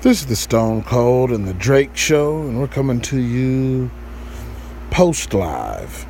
This is the Stone Cold and the Drake Show, and we're coming to you post live